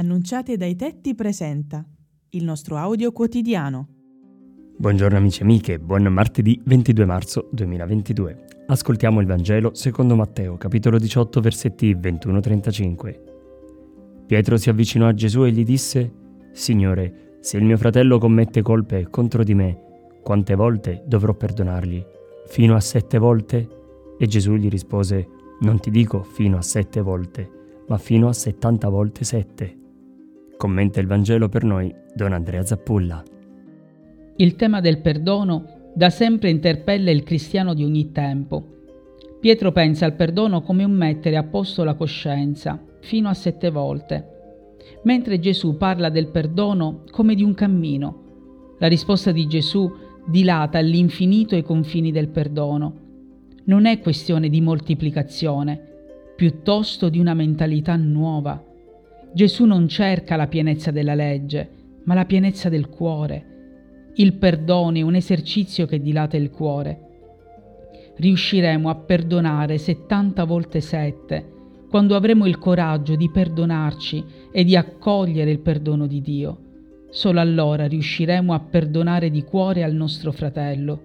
Annunciate dai tetti presenta il nostro audio quotidiano. Buongiorno amici e amiche, buon martedì 22 marzo 2022. Ascoltiamo il Vangelo secondo Matteo, capitolo 18, versetti 21-35. Pietro si avvicinò a Gesù e gli disse, Signore, se il mio fratello commette colpe contro di me, quante volte dovrò perdonargli? Fino a sette volte? E Gesù gli rispose, Non ti dico fino a sette volte, ma fino a settanta volte sette. Commenta il Vangelo per noi Don Andrea Zappulla. Il tema del perdono da sempre interpella il cristiano di ogni tempo. Pietro pensa al perdono come un mettere a posto la coscienza, fino a sette volte, mentre Gesù parla del perdono come di un cammino. La risposta di Gesù dilata all'infinito i confini del perdono. Non è questione di moltiplicazione, piuttosto di una mentalità nuova. Gesù non cerca la pienezza della legge, ma la pienezza del cuore. Il perdono è un esercizio che dilata il cuore. Riusciremo a perdonare 70 volte 7 quando avremo il coraggio di perdonarci e di accogliere il perdono di Dio. Solo allora riusciremo a perdonare di cuore al nostro fratello.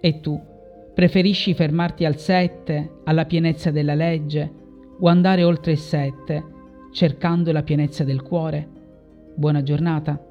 E tu? Preferisci fermarti al 7, alla pienezza della legge, o andare oltre il 7, cercando la pienezza del cuore? Buona giornata.